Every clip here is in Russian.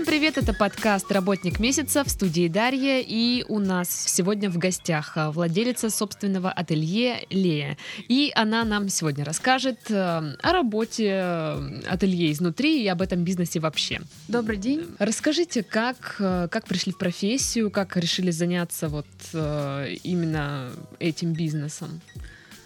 Всем привет, это подкаст «Работник месяца» в студии Дарья, и у нас сегодня в гостях а, владелица собственного ателье Лея. И она нам сегодня расскажет э, о работе э, ателье изнутри и об этом бизнесе вообще. Добрый день. Расскажите, как, э, как пришли в профессию, как решили заняться вот именно этим бизнесом?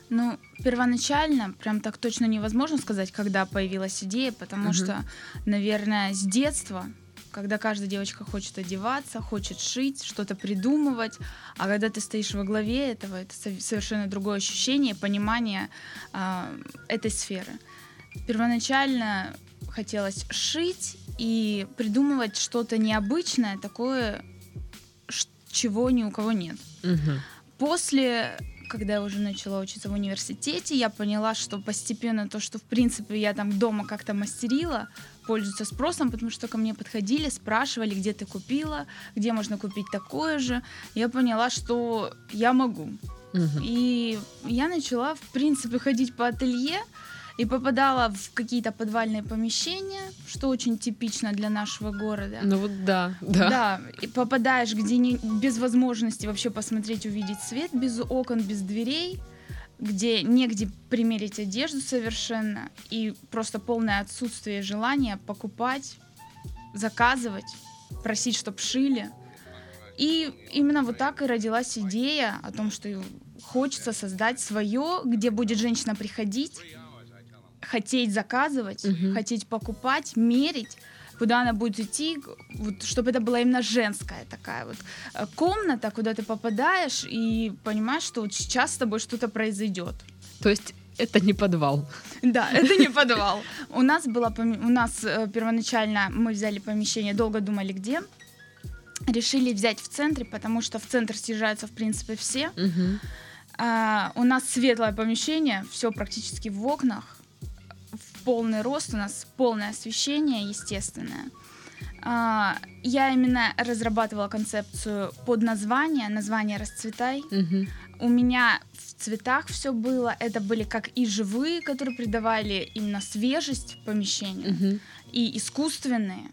Ну, первоначально, прям так точно невозможно сказать, когда появилась идея, потому угу. что, наверное, с детства когда каждая девочка хочет одеваться, хочет шить, что-то придумывать, а когда ты стоишь во главе этого, это совершенно другое ощущение, понимание э, этой сферы. Первоначально хотелось шить и придумывать что-то необычное, такое, чего ни у кого нет. Угу. После когда я уже начала учиться в университете, я поняла, что постепенно то, что в принципе я там дома как-то мастерила, пользуется спросом, потому что ко мне подходили, спрашивали, где ты купила, где можно купить такое же. Я поняла, что я могу. Угу. И я начала, в принципе, ходить по ателье, и попадала в какие-то подвальные помещения, что очень типично для нашего города. Ну вот да, да. Да, и попадаешь где не, без возможности вообще посмотреть, увидеть свет, без окон, без дверей, где негде примерить одежду совершенно, и просто полное отсутствие желания покупать, заказывать, просить, чтобы шили. И именно вот так и родилась идея о том, что хочется создать свое, где будет женщина приходить, хотеть заказывать, угу. хотеть покупать, мерить, куда она будет идти, вот, чтобы это была именно женская такая вот э, комната, куда ты попадаешь и понимаешь, что вот сейчас с тобой что-то произойдет. То есть это не подвал. Да, это не подвал. У нас было, у нас э, первоначально мы взяли помещение, долго думали где. Решили взять в центре, потому что в центр съезжаются, в принципе, все. Угу. А, у нас светлое помещение, все практически в окнах полный рост, у нас полное освещение, естественное. А, я именно разрабатывала концепцию под название, название «Расцветай». Угу. У меня в цветах все было. Это были как и живые, которые придавали именно свежесть помещению, угу. и искусственные.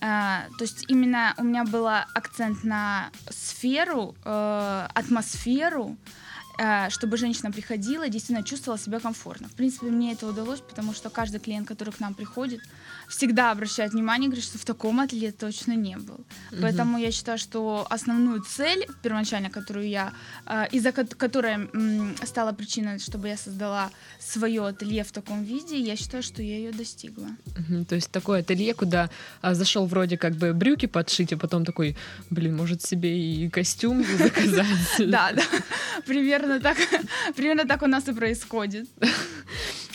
Uh, то есть именно у меня был акцент на сферу, uh, атмосферу, Э, чтобы женщина приходила действительно чувствовала себя комфортно. В принципе, мне это удалось, потому что каждый клиент, который к нам приходит, всегда обращает внимание, говорит, что в таком ателье точно не был. Угу. Поэтому я считаю, что основную цель первоначально, которую я, э, из-за которой стала причиной, чтобы я создала свое ателье в таком виде, я считаю, что я ее достигла. Угу. То есть такое ателье, куда а, зашел вроде как бы брюки подшить, а потом такой, блин, может себе и костюм заказать. Да, да, примерно так, примерно так у нас и происходит.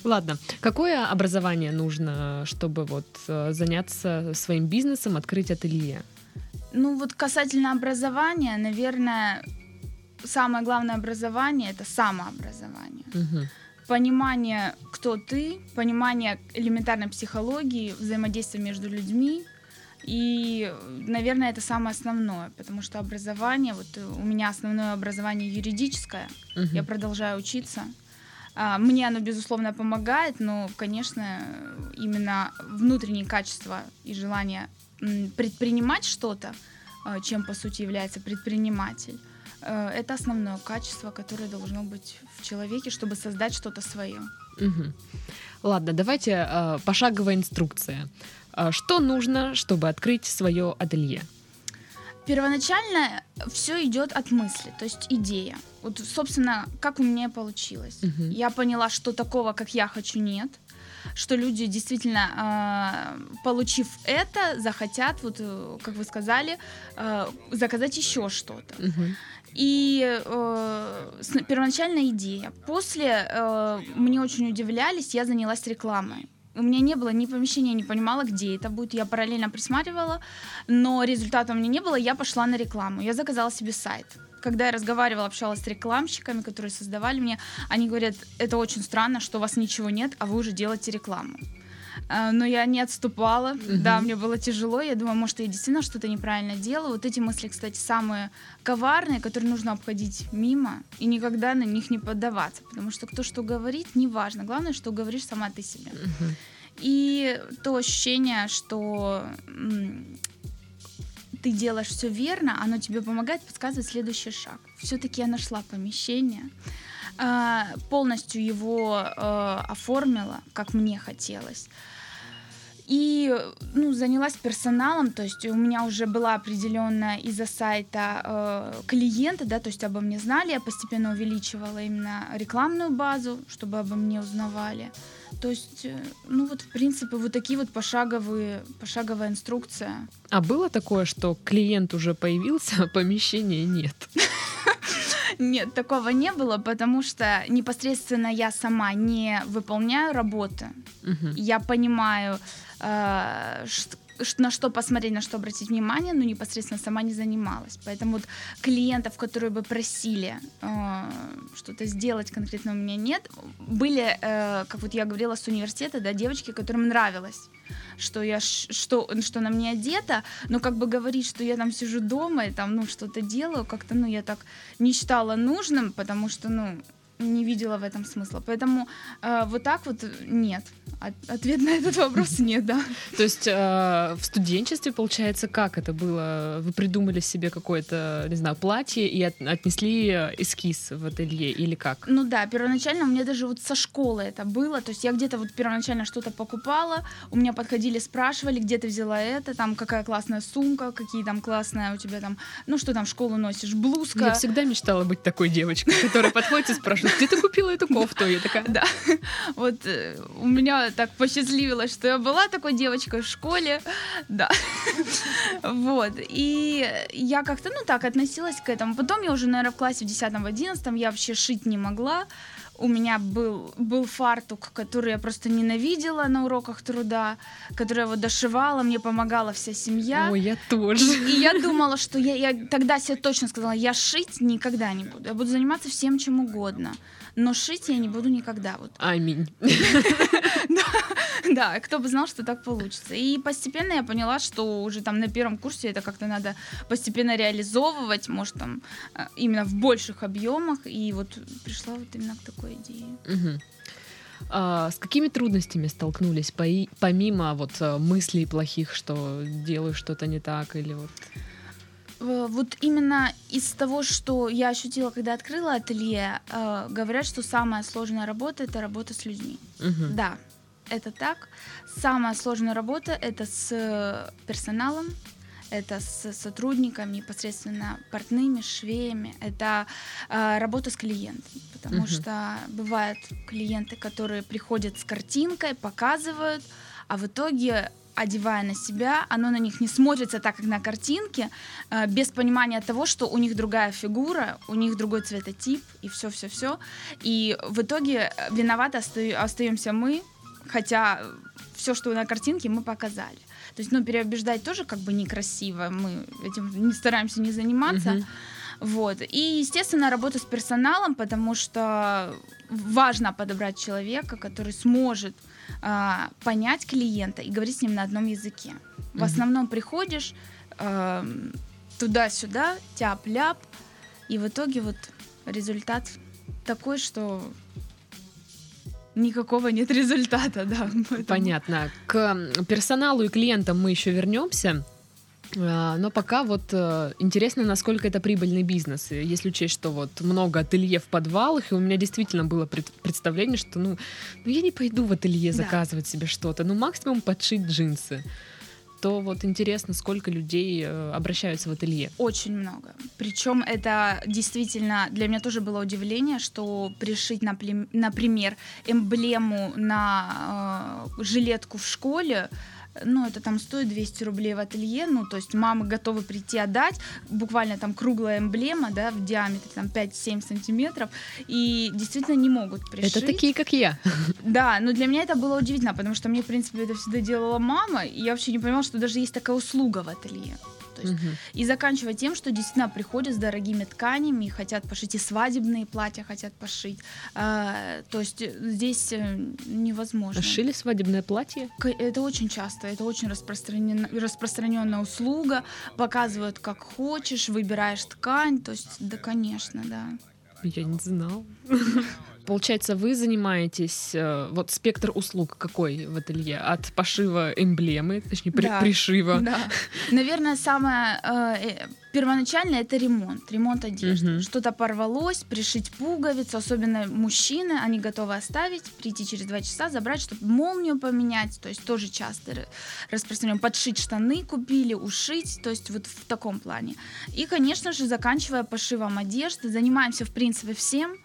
Ладно, какое образование нужно, чтобы вот э, заняться своим бизнесом, открыть ателье? Ну вот касательно образования, наверное, самое главное образование это самообразование. Угу. Понимание, кто ты, понимание элементарной психологии, взаимодействия между людьми, и, наверное, это самое основное, потому что образование, вот у меня основное образование юридическое, угу. я продолжаю учиться. А, мне оно, безусловно, помогает, но, конечно, именно внутренние качества и желание предпринимать что-то, а, чем, по сути, является предприниматель, э, это основное качество, которое должно быть в человеке, чтобы создать что-то свое. Угу. Ладно, давайте э, пошаговая инструкция. А что нужно, чтобы открыть свое ателье? Первоначально все идет от мысли, то есть идея. Вот, собственно, как у меня получилось. Угу. Я поняла, что такого, как я хочу, нет. Что люди действительно, э, получив это, захотят, вот, э, как вы сказали, э, заказать еще что-то. Угу. И э, первоначальная идея. После э, мне очень удивлялись, я занялась рекламой у меня не было ни помещения, не понимала, где это будет. Я параллельно присматривала, но результата у меня не было. Я пошла на рекламу. Я заказала себе сайт. Когда я разговаривала, общалась с рекламщиками, которые создавали мне, они говорят, это очень странно, что у вас ничего нет, а вы уже делаете рекламу. А, но я не отступала. Угу. Да, мне было тяжело. Я думаю, может, я действительно что-то неправильно делаю. Вот эти мысли, кстати, самые коварные, которые нужно обходить мимо и никогда на них не поддаваться. Потому что кто что говорит, неважно. Главное, что говоришь сама ты себе. Угу. И то ощущение, что ты делаешь все верно, оно тебе помогает подсказывать следующий шаг. Все-таки я нашла помещение, а, полностью его э, оформила, как мне хотелось. И ну, занялась персоналом, то есть у меня уже была определенная из-за сайта э, клиента, да, то есть обо мне знали, я постепенно увеличивала именно рекламную базу, чтобы обо мне узнавали. То есть, э, ну вот, в принципе, вот такие вот пошаговые, пошаговая инструкция. А было такое, что клиент уже появился, а помещения нет? Нет, такого не было, потому что непосредственно я сама не выполняю работы. Мгм. Я понимаю, э, на что посмотреть, на что обратить внимание, но непосредственно сама не занималась. Поэтому вот клиентов, которые бы просили э, что-то сделать конкретно у меня нет. Были, э, как вот я говорила, с университета, да, девочки, которым нравилось что я что что на мне одето, но как бы говорить, что я там сижу дома и там ну что-то делаю, как-то ну я так не считала нужным, потому что ну не видела в этом смысла. Поэтому э, вот так вот нет. От- ответ на этот вопрос нет, да. То есть э, в студенчестве, получается, как это было? Вы придумали себе какое-то, не знаю, платье и от- отнесли э, эскиз в ателье или как? Ну да, первоначально у меня даже вот со школы это было. То есть я где-то вот первоначально что-то покупала, у меня подходили, спрашивали, где ты взяла это, там какая классная сумка, какие там классная у тебя там, ну что там в школу носишь, блузка. Я всегда мечтала быть такой девочкой, которая подходит и спрашивает, где ты купила эту кофту? Я такая, Да, вот э, у меня так посчастливилось, что я была такой девочкой в школе, да, вот, и я как-то, ну так, относилась к этому. Потом я уже, наверное, в классе в 10-11 я вообще шить не могла, у меня был, был фартук, который я просто ненавидела на уроках труда, который я вот дошивала, мне помогала вся семья. ой, я тоже. И я думала, что я, я тогда себе точно сказала, я шить никогда не буду. Я буду заниматься всем чем угодно. Но шить я не буду никогда. Вот. Аминь. Да, кто бы знал, что так получится. И постепенно я поняла, что уже там на первом курсе это как-то надо постепенно реализовывать, может там э, именно в больших объемах. И вот пришла вот именно к такой идее. Мгм. А, с какими трудностями столкнулись, помимо вот э, мыслей плохих, что делаю что-то не так или вот... Э, Вот именно из того, что я ощутила, когда открыла ателье, э, говорят, что самая сложная работа это работа с людьми. Мгм. Да, это так. Самая сложная работа это с персоналом, это с сотрудниками, непосредственно портными, швеями, это э, работа с клиентом. Потому Мгм. что бывают клиенты, которые приходят с картинкой, показывают, а в итоге одевая на себя, оно на них не смотрится так, как на картинке, э, без понимания того, что у них другая фигура, у них другой цветотип и все-все-все. И в итоге э, виноваты оста- остаемся мы, хотя все, что на картинке, мы показали. То есть, ну, переубеждать тоже как бы некрасиво, мы этим не стараемся не заниматься. Вот. И, естественно, работа с персоналом, потому что важно подобрать человека, который сможет а, понять клиента и говорить с ним на одном языке. В Мгм. основном приходишь ам, туда-сюда, тяп-ляп, и в итоге вот результат такой, что никакого нет результата, да. поэтому- Понятно. К персоналу и клиентам мы еще вернемся. А, Но пока вот э, интересно, насколько это прибыльный бизнес. Если учесть, что вот много ателье в подвалах, и у меня действительно было пред- представление, что ну, ну я не пойду в ателье Да. заказывать себе что-то, ну максимум подшить джинсы. То вот интересно, сколько людей э, обращаются в ателье. Очень много. Причем это действительно для меня тоже было удивление, что пришить, например, эмблему на э, жилетку в школе, ну, это там стоит 200 рублей в ателье, ну, то есть мамы готовы прийти отдать, буквально там круглая эмблема, да, в диаметре там 5-7 сантиметров, и действительно не могут пришить. Это такие, как я. Да, но для меня это было удивительно, потому что мне, в принципе, это всегда делала мама, и я вообще не понимала, что даже есть такая услуга в ателье. То есть Мгм. и заканчивая тем, что действительно приходят с дорогими тканями, хотят пошить и свадебные платья, хотят пошить. А, то есть здесь э, невозможно. Шили свадебное платье? Это очень часто, это очень распространена, распространенная услуга. Показывают, как хочешь, выбираешь ткань. То есть, да, конечно, да. Я не знал. Получается, вы занимаетесь, э, вот спектр услуг какой в ателье? От пошива эмблемы, точнее, при, Да. пришива. Да. Наверное, самое э, э, первоначальное это ремонт, ремонт одежды. Мгм. Что-то порвалось, пришить пуговицу, особенно мужчины, они готовы оставить, прийти через два часа, забрать, чтобы молнию поменять, то есть тоже часто распространен. Подшить штаны купили, ушить, то есть вот в таком плане. И, конечно же, заканчивая пошивом одежды, занимаемся, в принципе, всем,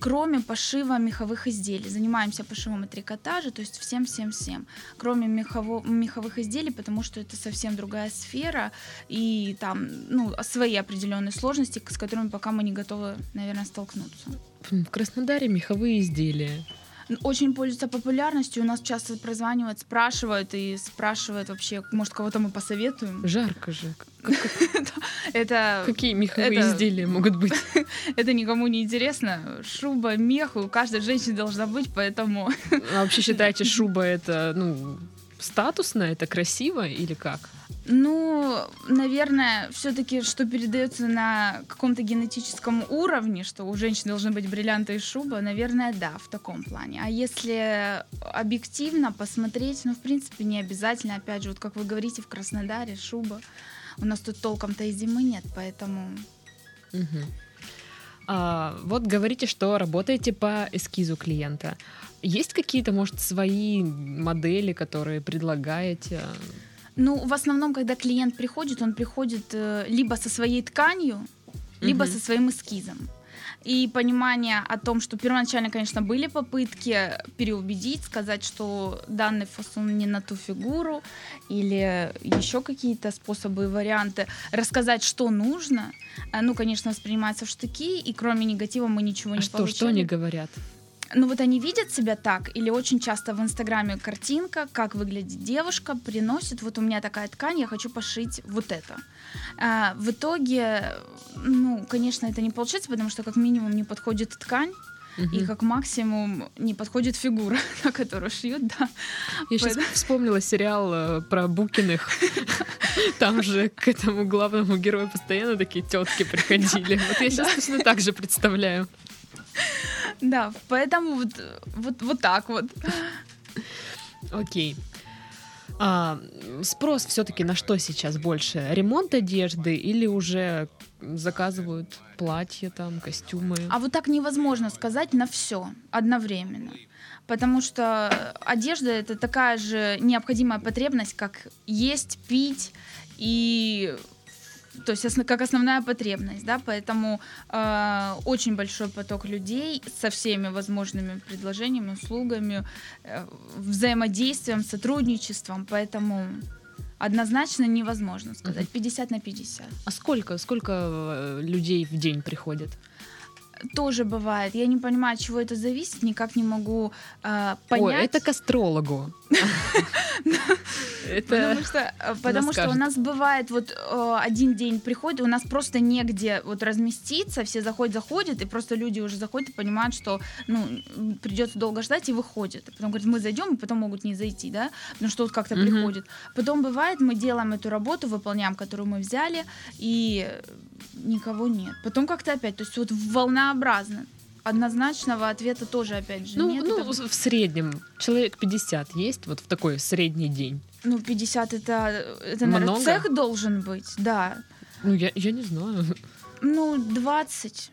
кроме пошива меховых изделий. Занимаемся пошивом и трикотажа, то есть всем-всем-всем. Кроме мехово- меховых изделий, потому что это совсем другая сфера, и там ну, свои определенные сложности, с которыми пока мы не готовы, наверное, столкнуться. В Краснодаре меховые изделия. Очень пользуется популярностью, у нас часто прозванивают, спрашивают и спрашивают вообще, может, кого-то мы посоветуем. Жарко же. Это, Какие меховые изделия могут быть? это никому не интересно. Шуба, мех у каждой женщины должна быть, поэтому А вообще считаете, шуба это, ну, статусно, это красиво или как? Ну, наверное, все-таки, что передается на каком-то генетическом уровне, что у женщин должны быть бриллианты и шуба, наверное, да, в таком плане. А если объективно посмотреть, ну, в принципе, не обязательно. Опять же, вот как вы говорите, в Краснодаре шуба. У нас тут толком-то и зимы нет, поэтому... Мгм. А, вот говорите, что работаете по эскизу клиента. Есть какие-то, может, свои модели, которые предлагаете? Ну, в основном, когда клиент приходит, он приходит э, либо со своей тканью, либо Мгм. со своим эскизом. И понимание о том, что первоначально, конечно, были попытки переубедить, сказать, что данный фасон не на ту фигуру, или еще какие-то способы и варианты, рассказать, что нужно. А, Ну, конечно, воспринимается в штыки, и кроме негатива мы ничего А не что, получали. что они говорят? Ну вот они видят себя так, или очень часто в Инстаграме картинка, как выглядит девушка, приносит, вот у меня такая ткань, я хочу пошить вот это. А, в итоге, ну, конечно, это не получается, потому что как минимум не подходит ткань, и как максимум не подходит фигура, на которую шьют, да. Я сейчас вспомнила сериал э, про Букиных. Там же к этому главному герою постоянно такие тетки приходили. Вот я сейчас точно так же представляю. Да, поэтому вот, вот, вот так вот. Окей. А, спрос все-таки на что сейчас больше? Ремонт одежды или уже заказывают платья, там, костюмы? А вот так невозможно сказать на все одновременно. Потому что одежда это такая же необходимая потребность, как есть, пить и то есть как основная потребность, да, поэтому э, очень большой поток людей со всеми возможными предложениями, услугами, э, взаимодействием, сотрудничеством, поэтому однозначно невозможно сказать 50 на 50. А сколько, сколько э, людей в день приходит? Тоже бывает. Я не понимаю, от чего это зависит, никак не могу э, понять. Ой, это к астрологу. Потому Это... что, э, потому что у нас бывает вот э, один день приходит, у нас просто негде вот разместиться, все заходят, заходят, и просто люди уже заходят и понимают, что ну придется долго ждать и выходят. Потом говорят, мы зайдем, и потом могут не зайти, да, потому что вот как-то приходит. Потом бывает, мы делаем эту работу, выполняем, которую мы взяли, и никого нет. Потом как-то опять, то есть вот волнообразно. Однозначного ответа тоже, опять же, Ну, нет. ну, Это- в среднем человек 50 есть вот в такой средний день. ну, 50 это, это наверное, Много? цех должен быть, да. Ну, я, я не знаю. Ну, 20,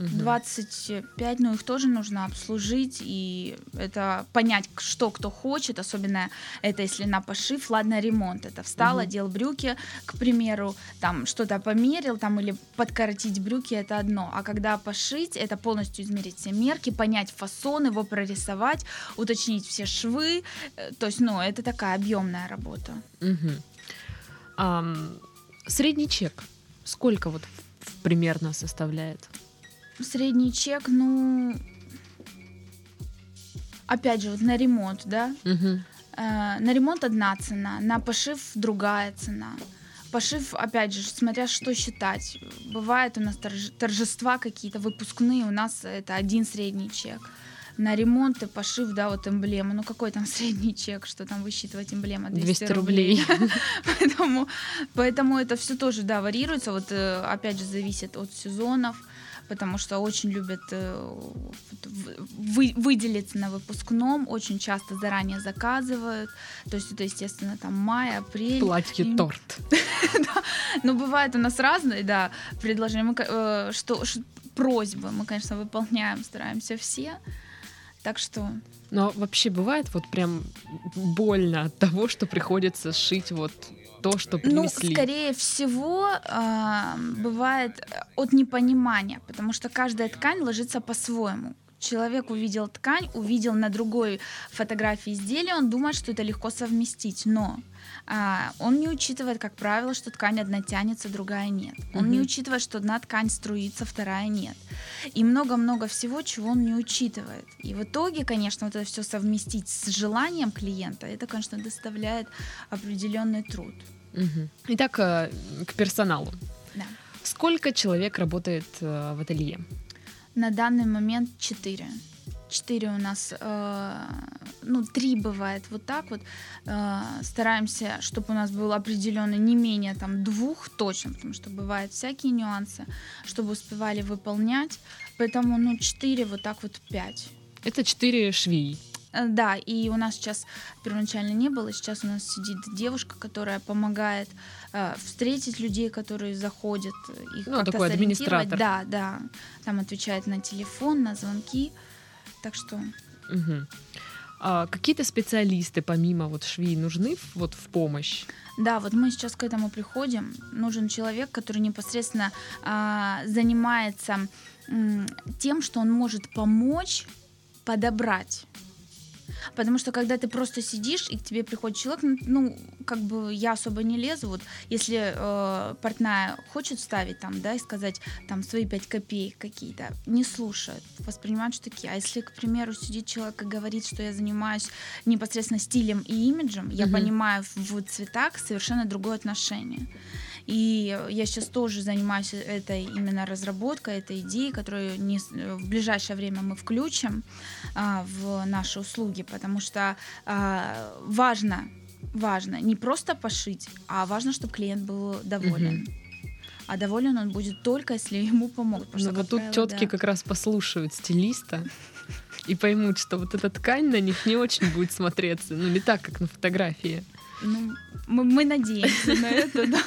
Мгм. 25, но их тоже нужно обслужить, и это понять, что кто хочет, особенно это если на пошив, ладно, ремонт, это встал, Мгм. одел брюки, к примеру, там что-то померил, там или подкоротить брюки, это одно, а когда пошить, это полностью измерить все мерки, понять фасон, его прорисовать, уточнить все швы, э, то есть, ну, это такая объемная работа. Мгм. Ам, средний чек сколько вот примерно составляет? Средний чек, ну, опять же, вот на ремонт, да, Мгм. Э, на ремонт одна цена, на пошив другая цена. Пошив, опять же, смотря что считать. Бывает у нас торж- торжества какие-то, выпускные, у нас это один средний чек. На ремонт и пошив, да, вот эмблема. Ну какой там средний чек, что там высчитывать эмблема? 200, 200 рублей. Поэтому, поэтому это все тоже, да, варьируется. Вот, э, опять же, зависит от сезонов. Потому что очень любят э, вы, выделиться на выпускном, очень часто заранее заказывают. То есть это, естественно, там май, апрель. Платье-торт. Ну, бывает у нас разные, да, предложения. Э, что просьбы мы, конечно, выполняем, стараемся все. Так что... Но вообще бывает вот прям больно от того, что приходится шить вот то, что ну, принесли? Ну, скорее всего, э, бывает от непонимания, потому что каждая ткань ложится по-своему. Человек увидел ткань, увидел на другой фотографии изделия, он думает, что это легко совместить, но а, он не учитывает, как правило, что ткань одна тянется, другая нет. Он угу. не учитывает, что одна ткань струится, вторая нет. И много-много всего, чего он не учитывает. И в итоге, конечно, вот это все совместить с желанием клиента, это, конечно, доставляет определенный труд. Угу. Итак, э, к персоналу. Да. Сколько человек работает э, в ателье? На данный момент четыре четыре у нас, э, ну, три бывает вот так вот. Э, стараемся, чтобы у нас был определенный не менее там двух точно, потому что бывают всякие нюансы, чтобы успевали выполнять. Поэтому, ну, четыре, вот так вот пять. Это четыре швей. Э, да, и у нас сейчас первоначально не было, сейчас у нас сидит девушка, которая помогает э, встретить людей, которые заходят, их ну, как-то такой администратор. Да, да, там отвечает на телефон, на звонки. Так что... Угу. А какие-то специалисты помимо вот швей нужны вот в помощь? Да, вот мы сейчас к этому приходим. Нужен человек, который непосредственно а, занимается м, тем, что он может помочь подобрать Потому что когда ты просто сидишь, и к тебе приходит человек, ну, как бы я особо не лезу. Вот если э, портная хочет ставить там, да, и сказать там свои пять копеек какие-то, не слушают, воспринимают, что такие. А если, к примеру, сидит человек и говорит, что я занимаюсь непосредственно стилем и имиджем, я угу. понимаю в цветах совершенно другое отношение. И я сейчас тоже занимаюсь этой именно разработкой этой идеи, которую не, в ближайшее время мы включим а, в наши услуги, потому что а, важно, важно не просто пошить, а важно, чтобы клиент был доволен. Угу. А доволен он будет только, если ему помогут. Ну вот тут правило, тетки да. как раз послушают стилиста и поймут, что вот эта ткань на них не очень будет смотреться, ну не так, как на фотографии. Ну, мы, мы надеемся на это, да.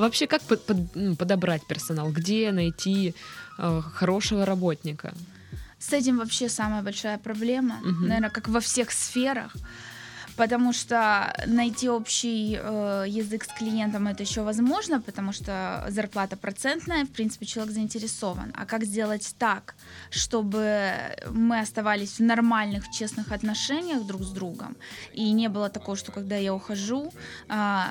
Вообще, как под, под, ну, подобрать персонал? Где найти э, хорошего работника? С этим вообще самая большая проблема, угу. наверное, как во всех сферах потому что найти общий э, язык с клиентом это еще возможно, потому что зарплата процентная, в принципе, человек заинтересован. А как сделать так, чтобы мы оставались в нормальных, в честных отношениях друг с другом, и не было такого, что когда я ухожу, э,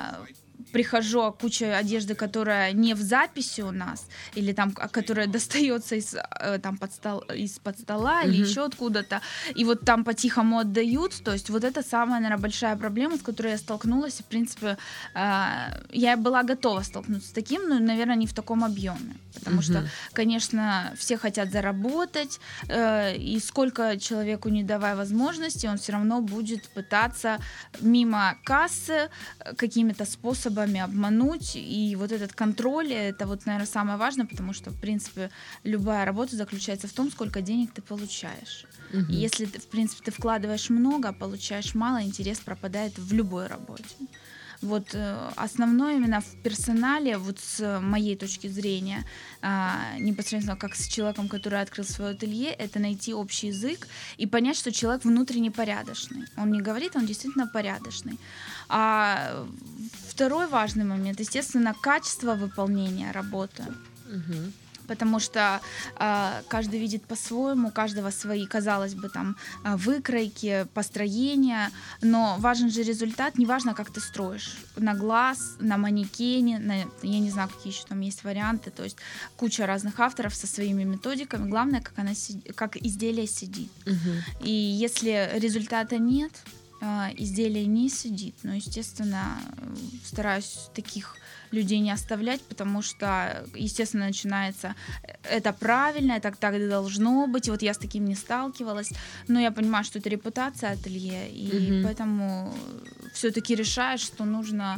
прихожу, а куча одежды, которая не в записи у нас, или там, а, которая достается из, э, там, под стол, из-под стола, mm-hmm. или еще откуда-то, и вот там по-тихому отдают, то есть вот это самая, наверное, большая проблема, с которой я столкнулась, и, в принципе, э, я была готова столкнуться с таким, но, наверное, не в таком объеме, потому mm-hmm. что, конечно, все хотят заработать, э, и сколько человеку не давая возможности, он все равно будет пытаться мимо кассы какими-то способами способами обмануть. И вот этот контроль, это вот, наверное, самое важное, потому что, в принципе, любая работа заключается в том, сколько денег ты получаешь. Угу. И если, в принципе, ты вкладываешь много, а получаешь мало, интерес пропадает в любой работе. Вот э, основное именно в персонале, вот с моей точки зрения, а, непосредственно как с человеком, который открыл свое ателье, это найти общий язык и понять, что человек внутренне порядочный. Он не говорит, он действительно порядочный. А второй важный момент, естественно, качество выполнения работы. Угу потому что э, каждый видит по-своему, у каждого свои, казалось бы, там а, выкройки, построения, но важен же результат, неважно, как ты строишь, на глаз, на манекене, на, я не знаю, какие еще там есть варианты, то есть куча разных авторов со своими методиками, главное, как, она, как изделие сидит. Угу. И если результата нет, э, изделие не сидит, но, естественно, стараюсь таких людей не оставлять, потому что, естественно, начинается это правильно, это так и должно быть. Вот я с таким не сталкивалась, но я понимаю, что это репутация ателье, и угу. поэтому все-таки решаю, что нужно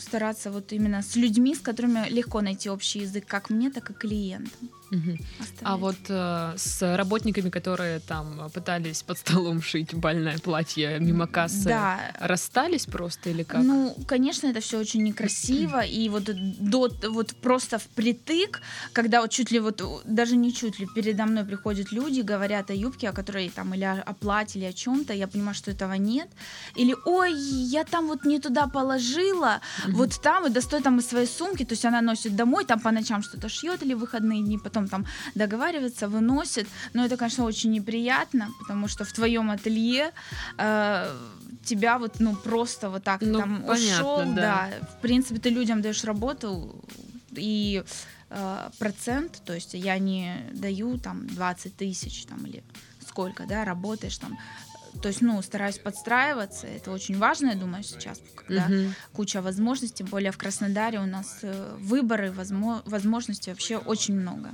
стараться вот именно с людьми, с которыми легко найти общий язык, как мне, так и клиентам. А вот э, с работниками, которые там пытались под столом шить бальное платье мимо кассы, Да, расстались просто или как? Ну, конечно, это все очень некрасиво, и вот до, вот просто впритык, когда вот чуть ли вот, даже не чуть ли, передо мной приходят люди, говорят о юбке, о которой там, или о, о платье, или о чем-то, я понимаю, что этого нет, или, ой, я там вот не туда положила, Мгм. вот там, и достой там из своей сумки, то есть она носит домой, там по ночам что-то шьет или выходные дни, потом там договаривается, выносит, но это, конечно, очень неприятно, потому что в твоем ателье э, тебя вот, ну, просто вот так Ну, там понятно, ушел, да. да. В принципе, ты людям даешь работу и э, процент, то есть я не даю там 20 тысяч там или сколько, да, работаешь там. То есть, ну, стараюсь подстраиваться. Это очень важно, я думаю, сейчас, когда Мгм. куча возможностей. Более в Краснодаре у нас э, выборы, возмо- возможностей вообще очень много.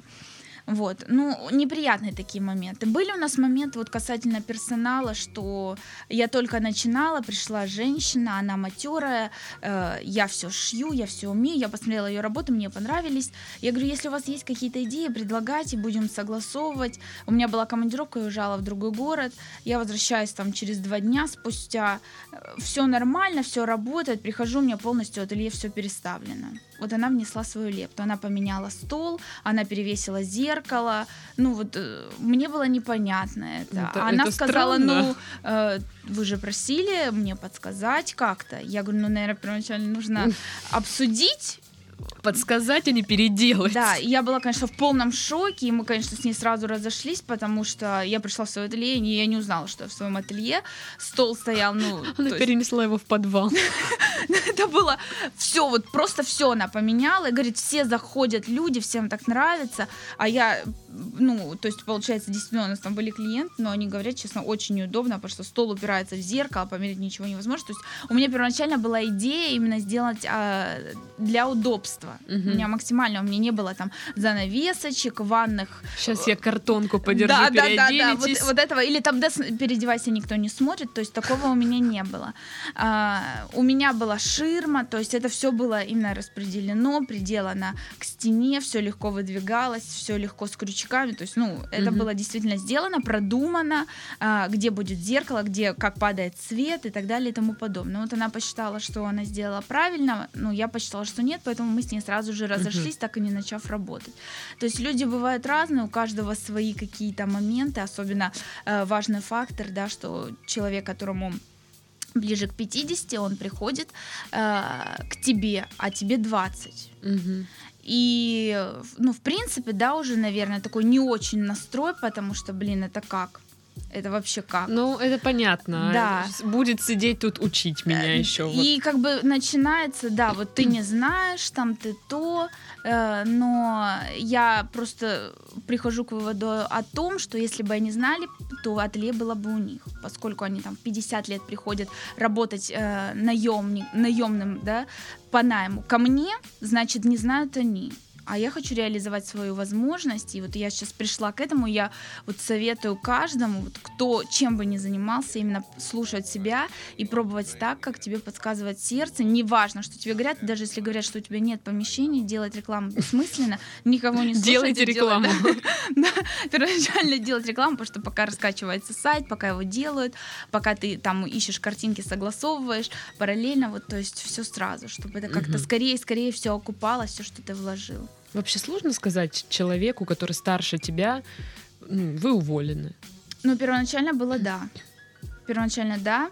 Вот, ну, неприятные такие моменты. Были у нас моменты вот касательно персонала, что я только начинала, пришла женщина, она матерая, э, я все шью, я все умею, я посмотрела ее работу, мне понравились. Я говорю, если у вас есть какие-то идеи, предлагайте, будем согласовывать. У меня была командировка, я уезжала в другой город, я возвращаюсь там через два дня спустя, все нормально, все работает, прихожу, у меня полностью ателье все переставлено. Вот она внесла свою лепту, она поменяла стол, она перевесила зеркало, ну вот э, мне было непонятно это. Это- она это сказала, странно. ну э, вы же просили мне подсказать как-то. Я говорю, ну наверное первоначально нужно обсудить. Подсказать, а не переделать. Да, я была, конечно, в полном шоке, и мы, конечно, с ней сразу разошлись, потому что я пришла в свое ателье, и я не узнала, что в своем ателье. Стол стоял, ну, Она есть- перенесла его в подвал. это было все, вот просто все она поменяла. И говорит, все заходят люди, всем так нравится. А я, ну, то есть, получается, действительно, у нас там были клиенты, но они говорят, честно, очень неудобно, потому что стол упирается в зеркало, померить ничего невозможно. То есть, у меня первоначально была идея именно сделать а, для удобства. Мгм. У меня максимально, у меня не было там занавесочек, ванных Сейчас я картонку подержу, да, да, да, да, вот, вот этого, или там да, переодевайся, никто не смотрит, то есть такого у меня не было. А, у меня была ширма, то есть это все было именно распределено, приделано к стене, все легко выдвигалось, все легко с крючками, то есть, ну, это Мгм. было действительно сделано, продумано, а, где будет зеркало, где как падает свет и так далее и тому подобное. Вот она посчитала, что она сделала правильно, ну, я посчитала, что нет, поэтому мы с ней сразу же разошлись, так и не начав работать. То есть люди бывают разные, у каждого свои какие-то моменты, особенно э, важный фактор, да, что человек, которому ближе к 50, он приходит э, к тебе, а тебе 20. Мгм. И, ну, в принципе, да, уже, наверное, такой не очень настрой, потому что, блин, это как? Это вообще как? Ну, это понятно. Да. Будет сидеть тут учить меня Э, еще. И как бы начинается, да, вот ты не знаешь, там ты то, э, но я просто прихожу к выводу о том, что если бы они знали, то ателье было бы у них, поскольку они там в 50 лет приходят работать э, наемник, наемным, да, по найму ко мне, значит, не знают они. А я хочу реализовать свою возможность, и вот я сейчас пришла к этому, я вот советую каждому, вот кто чем бы ни занимался, именно слушать себя и пробовать так, как тебе подсказывает сердце. Неважно, что тебе говорят, даже если говорят, что у тебя нет помещений, делать рекламу бессмысленно, никого не слушать. Делайте рекламу. да, первоначально делать рекламу, потому что пока раскачивается сайт, пока его делают, пока ты там ищешь картинки, согласовываешь, параллельно вот, то есть все сразу, чтобы это как-то Мгм. скорее, скорее все окупалось, все, что ты вложил. Вообще сложно сказать человеку, который старше тебя, «М, вы уволены. Ну, первоначально было да. Первоначально да.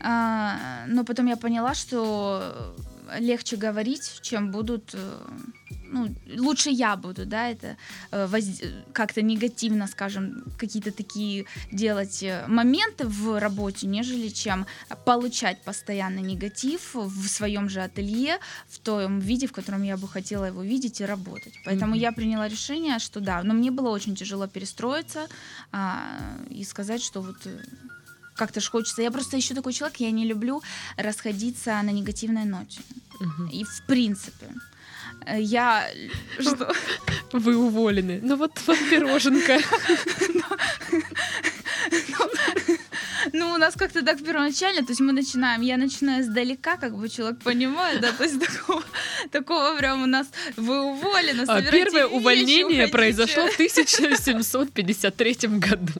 А, но потом я поняла, что легче говорить, чем будут... Ну, лучше я буду, да, это э, воз- как-то негативно, скажем, какие-то такие делать э, моменты в работе, нежели чем получать постоянно негатив в своем же ателье, в том виде, в котором я бы хотела его видеть и работать. Поэтому Мгм. я приняла решение, что да, но мне было очень тяжело перестроиться а, и сказать, что вот э, как-то ж хочется. Я просто еще такой человек, я не люблю расходиться на негативной ноте. Мгм. И в принципе. Э, Я... Что? Вы уволены. Ну вот, вот пироженка. Ну, у нас как-то так первоначально, то есть мы начинаем, я начинаю издалека, как бы человек понимает, да, то есть такого, такого прям у нас, вы уволены, а Первое вещи, увольнение произошло в 1753 году.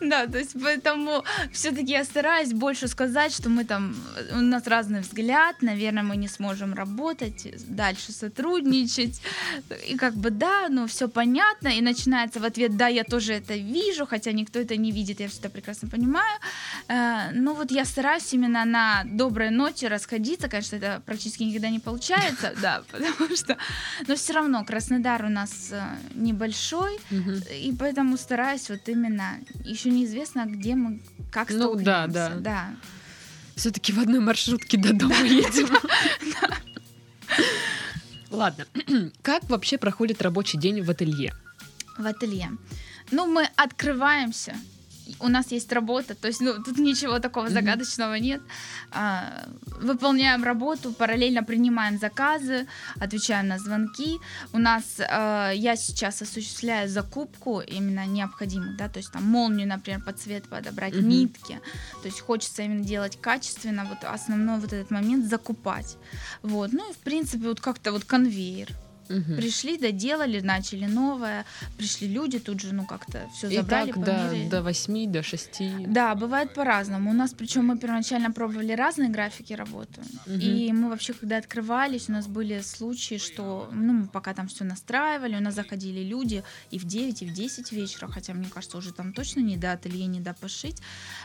Да, то есть поэтому все-таки я стараюсь больше сказать, что мы там, у нас разный взгляд, наверное, мы не сможем работать, дальше сотрудничать. И как бы да, ну все понятно, и начинается в ответ, да, я тоже это вижу, хотя никто это не видит, я все это прекрасно понимаю. Э, ну вот я стараюсь именно на доброй ноте расходиться, конечно, это практически никогда не получается, да, потому что, но все равно Краснодар у нас э, небольшой, и поэтому стараюсь вот именно еще неизвестно, где мы, как Ну да, да. да. Все-таки в одной маршрутке до дома едем. Ладно. Как вообще проходит рабочий день в ателье? В ателье. Ну, мы открываемся у нас есть работа, то есть, ну, тут ничего такого mm-hmm. загадочного нет. А, выполняем работу, параллельно принимаем заказы, отвечаем на звонки. У нас, а, я сейчас осуществляю закупку именно необходимых, да, то есть там молнию, например, под цвет подобрать, mm-hmm. нитки, то есть хочется именно делать качественно, вот основной вот этот момент закупать. Вот, ну и в принципе вот как-то вот конвейер. Угу. Пришли, доделали, начали новое. Пришли люди, тут же, ну, как-то все забрали, так померили. до, до 8, до 6. Да, бывает по-разному. У нас, причем мы первоначально пробовали разные графики работы. Угу. И мы вообще, когда открывались, у нас были случаи, что, ну, мы пока там все настраивали, у нас заходили люди и в 9, и в 10 вечера, хотя, мне кажется, уже там точно не до ателье, не до пошить.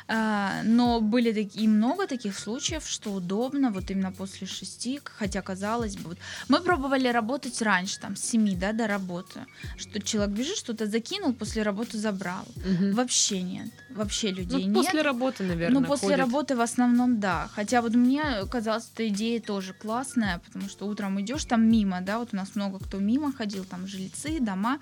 А, но были такие, много таких случаев, что удобно, вот именно после 6, хотя, казалось бы, вот, мы пробовали работать раньше, раньше, там, с 7 да, до работы, что человек бежит, что-то закинул, после работы забрал. Угу. Вообще нет. Вообще людей ну, нет. После работы, наверное. Ну, после ходят. работы в основном, да. Хотя вот мне казалось, эта идея тоже классная, потому что утром идешь там мимо, да, вот у нас много кто мимо ходил, там жильцы, дома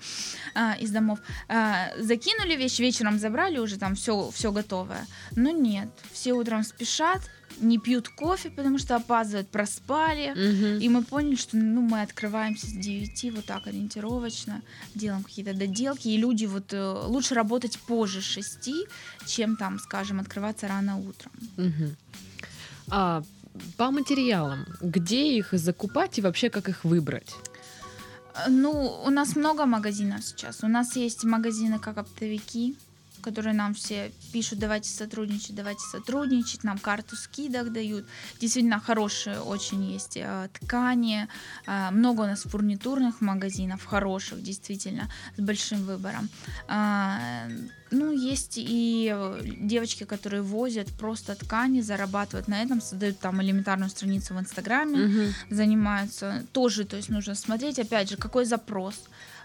а, из домов. А, закинули вещь, вечером забрали уже там все, все готовое. Но нет, все утром спешат, не пьют кофе, потому что опаздывают, проспали. Угу. И мы поняли, что ну, мы открываемся с 9, вот так ориентировочно, делаем какие-то доделки. И люди вот э, лучше работать позже 6, чем там, скажем, открываться рано утром. Угу. А по материалам, где их закупать и вообще как их выбрать? Ну, у нас много магазинов сейчас. У нас есть магазины как оптовики, которые нам все пишут, давайте сотрудничать, давайте сотрудничать, нам карту скидок дают. Действительно хорошие очень есть э, ткани, э, много у нас фурнитурных магазинов, хороших, действительно, с большим выбором. Э, ну, есть и девочки, которые возят просто ткани, зарабатывают на этом, создают там элементарную страницу в Инстаграме, угу. занимаются. Тоже, то есть нужно смотреть, опять же, какой запрос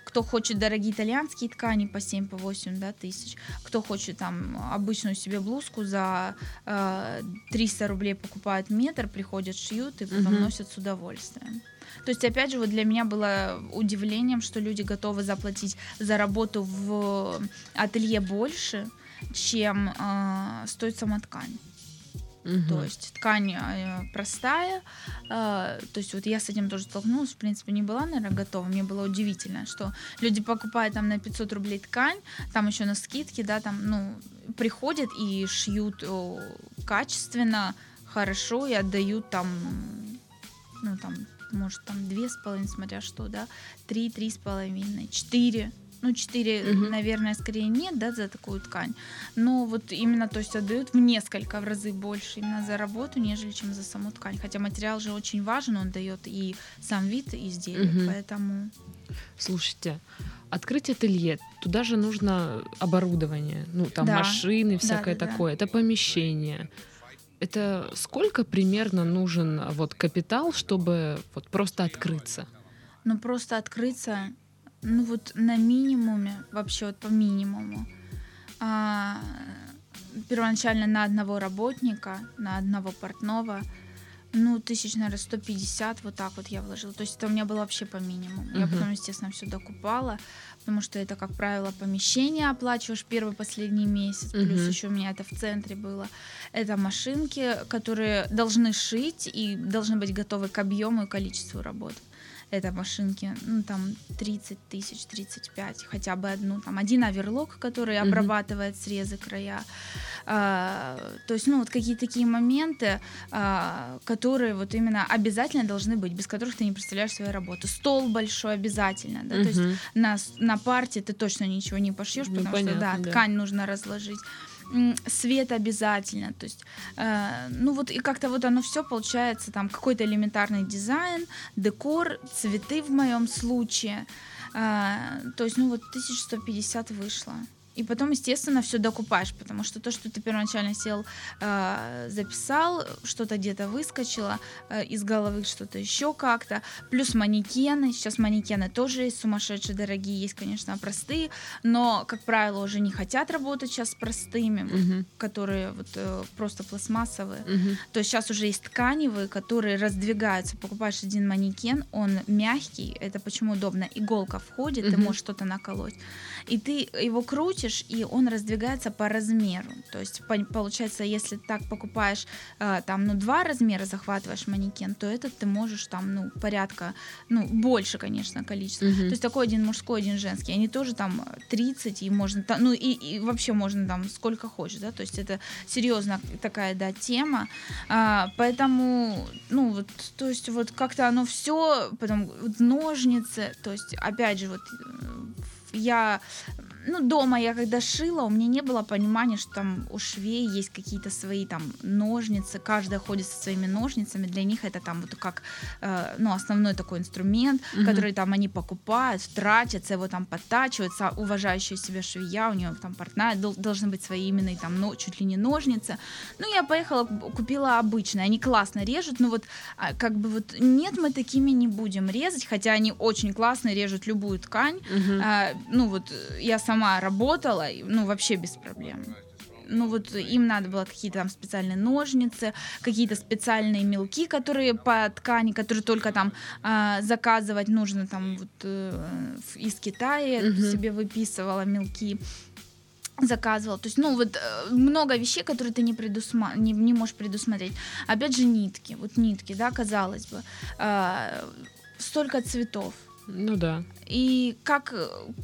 кто хочет дорогие итальянские ткани по 7, по 8 да, тысяч, кто хочет там обычную себе блузку за э, 300 рублей покупает метр, приходят, шьют и потом угу. носят с удовольствием. То есть, опять же, вот для меня было удивлением, что люди готовы заплатить за работу в ателье больше, чем э, стоит сама ткань. Угу. То есть ткань э, простая. Э, то есть вот я с этим тоже столкнулась, в принципе, не была, наверное, готова. Мне было удивительно, что люди покупают там на 500 рублей ткань, там еще на скидки, да, там, ну, приходят и шьют качественно, хорошо и отдают там, ну, там, может, там две с половиной, смотря что, да, три, три с половиной, четыре ну, 4, угу. наверное, скорее нет, да, за такую ткань. Но вот именно, то есть отдают в несколько в разы больше именно за работу, нежели чем за саму ткань. Хотя материал же очень важен, он дает и сам вид изделия, угу. поэтому... Слушайте, открыть ателье, туда же нужно оборудование, ну, там да. машины, всякое да, да, такое, да. это помещение. Это сколько примерно нужен вот капитал, чтобы вот просто открыться? Ну, просто открыться ну вот на минимуме, вообще вот по минимуму, а, первоначально на одного работника, на одного портного, ну, тысяч, наверное, 150, вот так вот я вложила. То есть это у меня было вообще по минимуму. Uh-huh. Я потом, естественно, все докупала, потому что это, как правило, помещение оплачиваешь первый, последний месяц, uh-huh. плюс еще у меня это в центре было. Это машинки, которые должны шить и должны быть готовы к объему и количеству работ. Это машинки, ну, там 30 тысяч, 35, хотя бы одну, там один оверлок, который Мгм. обрабатывает срезы края. А, то есть, ну, вот какие-то такие моменты, а, которые вот именно обязательно должны быть, без которых ты не представляешь свою работу. Стол большой обязательно, да, то есть на, на парте ты точно ничего не пошьешь, Ну, потому что, да, понятно, да. ткань нужно разложить. Свет обязательно, то есть, э, ну вот и как-то вот оно все получается, там какой-то элементарный дизайн, декор, цветы в моем случае, Э, то есть, ну вот 1150 вышло. И потом, естественно, все докупаешь, потому что то, что ты первоначально сел, э, записал, что-то где-то выскочило э, из головы, что-то еще как-то. Плюс манекены. Сейчас манекены тоже есть сумасшедшие, дорогие. Есть, конечно, простые, но, как правило, уже не хотят работать сейчас с простыми, Мгм. которые вот э, просто пластмассовые. Мгм. То есть сейчас уже есть тканевые, которые раздвигаются. Покупаешь один манекен, он мягкий, это почему удобно. Иголка входит, ты Мгм. можешь что-то наколоть. И ты его крутишь, и он раздвигается по размеру. То есть по- получается, если так покупаешь э, там, ну, два размера захватываешь манекен, то этот ты можешь там, ну, порядка, ну, больше, конечно, количество. Мгм. То есть такой один мужской, один женский. Они тоже там 30, и можно, ну и, и вообще можно там сколько хочешь, да, то есть это серьезно такая, да, тема. А, поэтому, ну вот, то есть вот как-то оно все, потом ножницы, то есть опять же вот э, я ну, дома я когда шила, у меня не было понимания, что там у швей есть какие-то свои там ножницы, каждая ходит со своими ножницами, для них это там вот как, э, ну, основной такой инструмент, Мгм. который там они покупают, тратятся, его там подтачивают, са- уважающая себя швея, у нее там портная, дол- должны быть свои именные там, но, чуть ли не ножницы. Ну, я поехала, ку- купила обычные, они классно режут, но вот а, как бы вот нет, мы такими не будем резать, хотя они очень классно режут любую ткань, Мгм. а, ну вот э, я сама работала, и, ну вообще без проблем. Ну вот им надо было какие-то там специальные ножницы, какие-то специальные мелки, которые по ткани, которые только там а, заказывать нужно там вот э, из Китая Мгм. себе выписывала мелки заказывала. То есть, ну, вот э, много вещей, которые ты не, предусма... не, не можешь предусмотреть. Опять же, нитки. Вот нитки, да, казалось бы. А, столько цветов. Ну да. И как,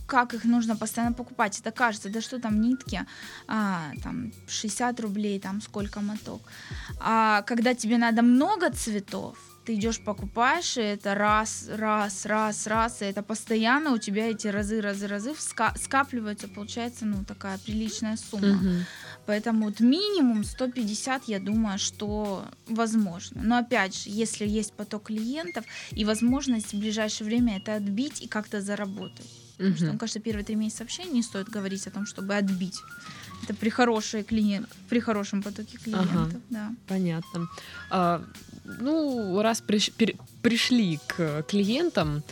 как их нужно постоянно покупать? Это кажется, да что там нитки, а, там 60 рублей, там сколько моток. А когда тебе надо много цветов, ты идешь покупаешь, и это раз, раз, раз, раз, и это постоянно у тебя эти разы, разы, разы ска- скапливаются, получается, ну, такая приличная сумма. Мгм. Поэтому вот минимум 150, я думаю, что возможно. Но опять же, если есть поток клиентов и возможность в ближайшее время это отбить и как-то заработать. Потому что, ну, кажется, первые три месяца вообще не стоит говорить о том, чтобы отбить. Это при хорошей клиент, при хорошем потоке клиентов, да. Понятно. А, ну, раз приш- пере- пришли к клиентам,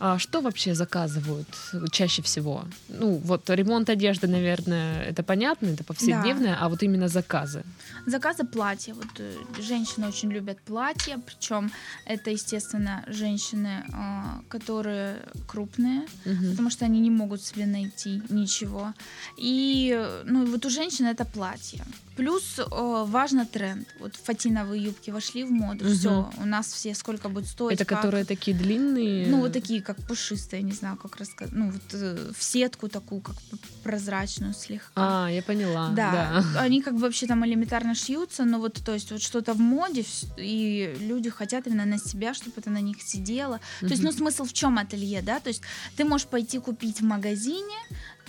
а что вообще заказывают чаще всего? Ну, вот ремонт одежды, наверное, это понятно, это повседневное, а вот именно заказы. Заказы платья. Вот э, женщины очень любят платья, причем это, естественно, женщины, а, которые крупные, Мгм. потому что они не могут себе найти ничего. И, э, ну, вот у женщин это платье. Плюс э, важно тренд. Вот фатиновые юбки вошли в моду, Мгм. все, у нас все сколько будет стоить. Это как. которые такие длинные. Ну, вот такие, как пушистые, не знаю, как рассказать. Ну, вот э, в сетку такую, как прозрачную слегка. А, я поняла. Да, Да. они как бы вообще там элементарно шьются, но вот, то есть, вот что-то в моде, и люди хотят именно на себя, чтобы это на них сидело. То есть, ну, смысл в чем ателье, да? То есть, ты можешь пойти купить в магазине,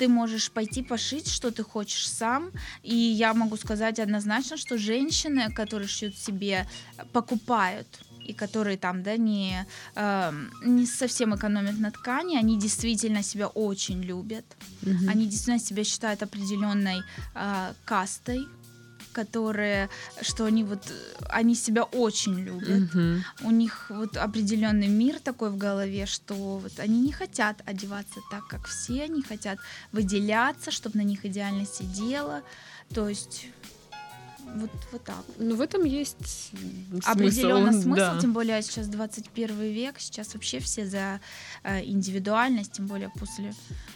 ты можешь пойти пошить, что ты хочешь сам. И я могу сказать однозначно, что женщины, которые шьют себе, покупают и которые там, да, не, эм, не совсем экономят на ткани, они действительно себя очень любят. Мгм. Они действительно себя считают определенной а, кастой, которые, что они вот, они себя очень любят. Мгм. У них вот определенный мир такой в голове, что вот они не хотят одеваться так, как все, они хотят выделяться, чтобы на них идеально сидело. То есть вот, вот так. Ну, в этом есть смысл. Определенно смысл, да. тем более сейчас 21 век, сейчас вообще все за э, индивидуальность, тем более после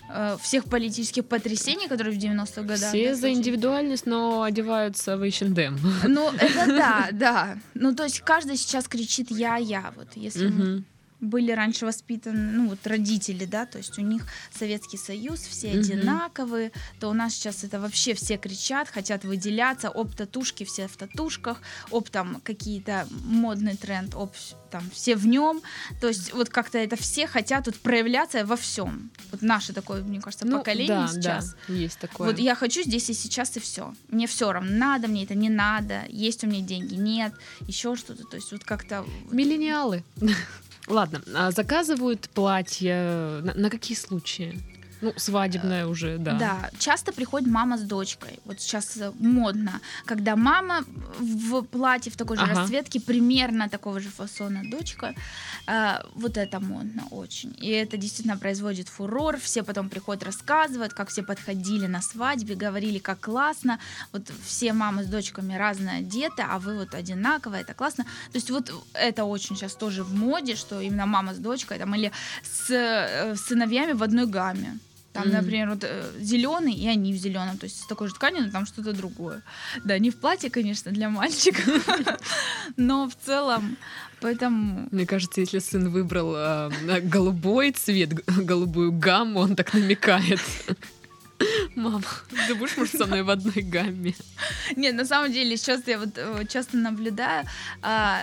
э, всех политических потрясений, которые в 90-х годах. Все да, за случились. индивидуальность, но одеваются в H&M. Ну, это да, да. Ну, то есть каждый сейчас кричит «я-я». Вот если мы Мгм. Были раньше воспитаны, ну вот родители, да, то есть у них Советский Союз, все Мгм. одинаковые, то у нас сейчас это вообще все кричат, хотят выделяться, об татушки все в татушках, об там какие-то модный тренд, об там все в нем, то есть вот как-то это все хотят вот проявляться во всем. Вот наше такое, мне кажется, Ну, поколение да, сейчас. да, есть такое. Вот я хочу здесь и сейчас и все. Мне все равно, надо мне это, не надо, есть у меня деньги, нет, еще что-то. То есть вот как-то... Миллениалы. Ладно, а заказывают платья на, на какие случаи? Ну, свадебное уже, да. Да, часто приходит мама с дочкой. Вот сейчас э, модно, когда мама в платье в такой же Ага. расцветке, примерно такого же фасона дочка. Э, вот это модно очень. И это действительно производит фурор. Все потом приходят, рассказывают, как все подходили на свадьбе, говорили, как классно. Вот все мамы с дочками разные одеты, а вы вот одинаковые, это классно. То есть вот это очень сейчас тоже в моде, что именно мама с дочкой там, или с э, сыновьями в одной гамме. Там, Мгм. например, вот зеленый, и они в зеленом, то есть с такой же тканью, но там что-то другое. Да, не в платье, конечно, для мальчика, но в целом, поэтому Мне кажется, если сын выбрал э, на голубой цвет, голубую гамму, он так намекает. Мама, ты будешь, может, со мной в одной гамме? Нет, на самом деле, сейчас я вот э, часто наблюдаю, а,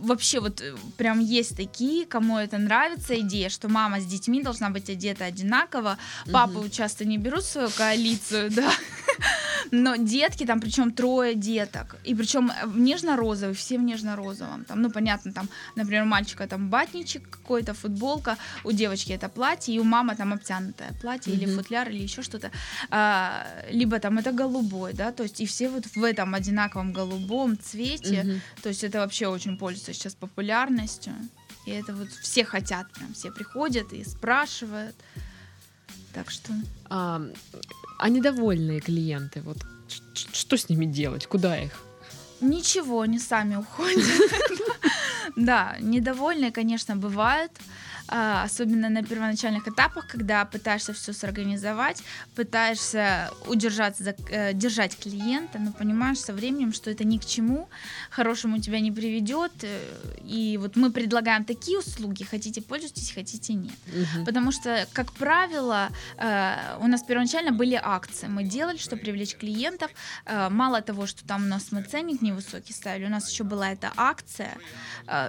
вообще вот э, прям есть такие, кому это нравится идея, что мама с детьми должна быть одета одинаково, папу Мгм. часто не берут в свою коалицию, да, но детки там, причем трое деток, и причем в нежно-розовый, все в нежно-розовом, там, ну, понятно, там, например, у мальчика там батничек какой-то, футболка, у девочки это платье, и у мамы там обтянутое платье или Мгм. футляр, или еще что-то, А, либо там это голубой, да, то есть и все вот в этом одинаковом голубом цвете, Мгм. то есть это вообще очень пользуется сейчас популярностью, и это вот все хотят, прям все приходят и спрашивают, так что... А, а недовольные клиенты, вот что с ними делать? Куда их? Ничего, они сами уходят. Да, недовольные, конечно, бывают, особенно на первоначальных этапах, когда пытаешься все сорганизовать, пытаешься удержаться, э, держать клиента, но понимаешь со временем, что это ни к чему хорошему тебя не приведет. э, И вот мы предлагаем такие услуги, хотите пользуйтесь, хотите нет. Мгм. Потому что, как правило, э, у нас первоначально были акции. Мы делали, чтобы привлечь клиентов. Мало того, что там у нас мы ценник невысокий ставили, у нас еще была эта акция,